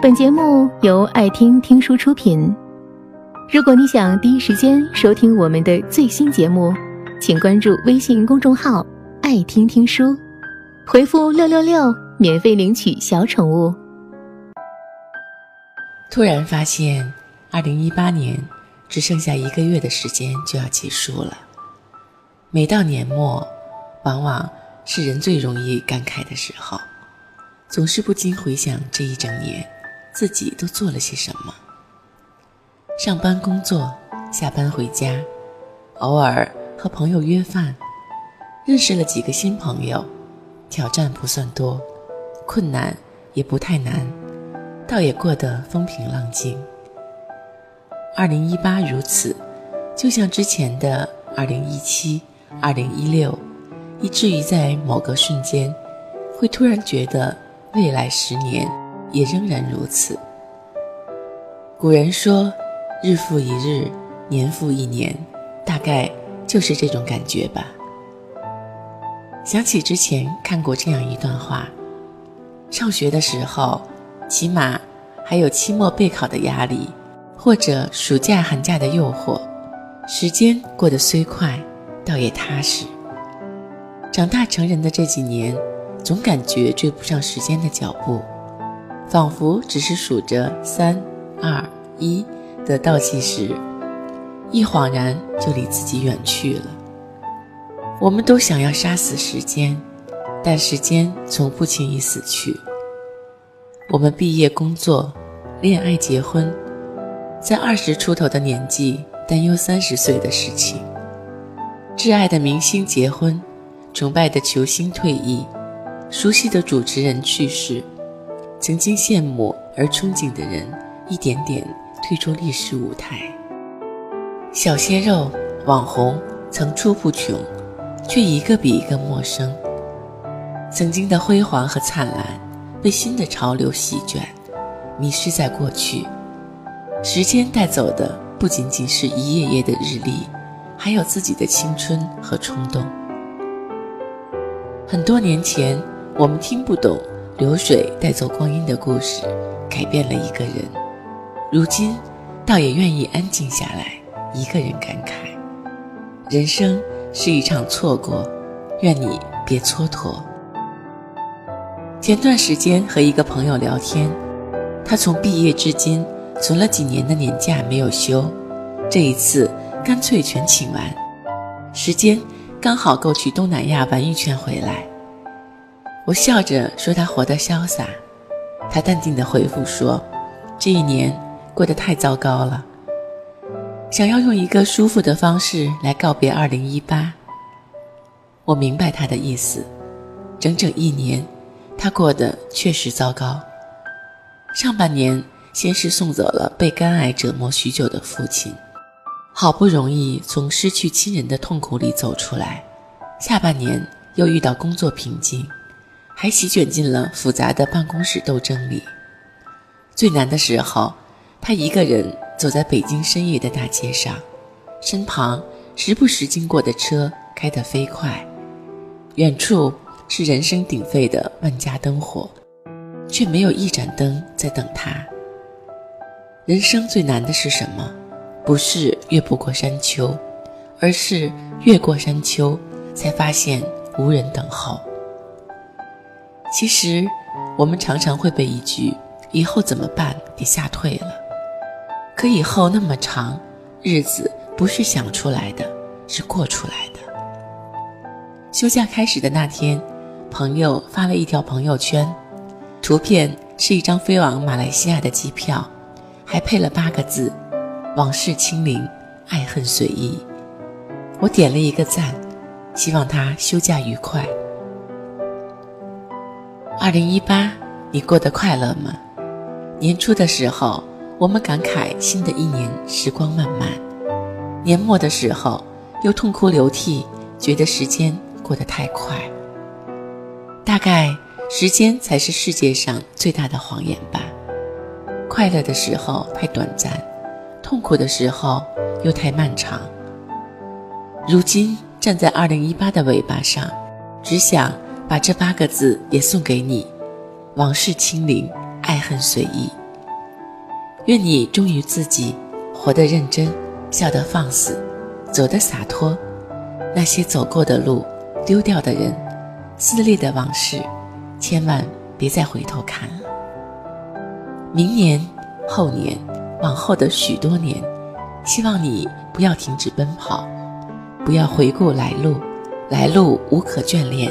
本节目由爱听听书出品。如果你想第一时间收听我们的最新节目，请关注微信公众号“爱听听书”，回复“六六六”免费领取小宠物。突然发现，二零一八年只剩下一个月的时间就要结束了。每到年末，往往是人最容易感慨的时候，总是不禁回想这一整年自己都做了些什么。上班工作，下班回家，偶尔和朋友约饭，认识了几个新朋友，挑战不算多，困难也不太难，倒也过得风平浪静。二零一八如此，就像之前的二零一七。二零一六，以至于在某个瞬间，会突然觉得未来十年也仍然如此。古人说：“日复一日，年复一年”，大概就是这种感觉吧。想起之前看过这样一段话：上学的时候，起码还有期末备考的压力，或者暑假寒假的诱惑，时间过得虽快。倒也踏实。长大成人的这几年，总感觉追不上时间的脚步，仿佛只是数着三、二、一的倒计时，一恍然就离自己远去了。我们都想要杀死时间，但时间从不轻易死去。我们毕业、工作、恋爱、结婚，在二十出头的年纪担忧三十岁的事情。挚爱的明星结婚，崇拜的球星退役，熟悉的主持人去世，曾经羡慕而憧憬的人一点点退出历史舞台。小鲜肉、网红层出不穷，却一个比一个陌生。曾经的辉煌和灿烂，被新的潮流席卷，迷失在过去。时间带走的不仅仅是一页页的日历。还有自己的青春和冲动。很多年前，我们听不懂流水带走光阴的故事，改变了一个人。如今，倒也愿意安静下来，一个人感慨：人生是一场错过，愿你别蹉跎。前段时间和一个朋友聊天，他从毕业至今存了几年的年假没有休，这一次。干脆全请完，时间刚好够去东南亚玩一圈回来。我笑着说他活得潇洒，他淡定的回复说：“这一年过得太糟糕了，想要用一个舒服的方式来告别2018。”我明白他的意思，整整一年，他过得确实糟糕。上半年先是送走了被肝癌折磨许久的父亲。好不容易从失去亲人的痛苦里走出来，下半年又遇到工作瓶颈，还席卷进了复杂的办公室斗争里。最难的时候，他一个人走在北京深夜的大街上，身旁时不时经过的车开得飞快，远处是人声鼎沸的万家灯火，却没有一盏灯在等他。人生最难的是什么？不是越不过山丘，而是越过山丘，才发现无人等候。其实，我们常常会被一句“以后怎么办”给吓退了。可以后那么长，日子不是想出来的，是过出来的。休假开始的那天，朋友发了一条朋友圈，图片是一张飞往马来西亚的机票，还配了八个字。往事清零，爱恨随意。我点了一个赞，希望他休假愉快。二零一八，你过得快乐吗？年初的时候，我们感慨新的一年时光漫漫；年末的时候，又痛哭流涕，觉得时间过得太快。大概时间才是世界上最大的谎言吧。快乐的时候太短暂。痛苦的时候又太漫长。如今站在二零一八的尾巴上，只想把这八个字也送给你：往事清零，爱恨随意。愿你忠于自己，活得认真，笑得放肆，走得洒脱。那些走过的路，丢掉的人，撕裂的往事，千万别再回头看了。明年、后年、往后的许多年，希望你不要停止奔跑，不要回顾来路，来路无可眷恋，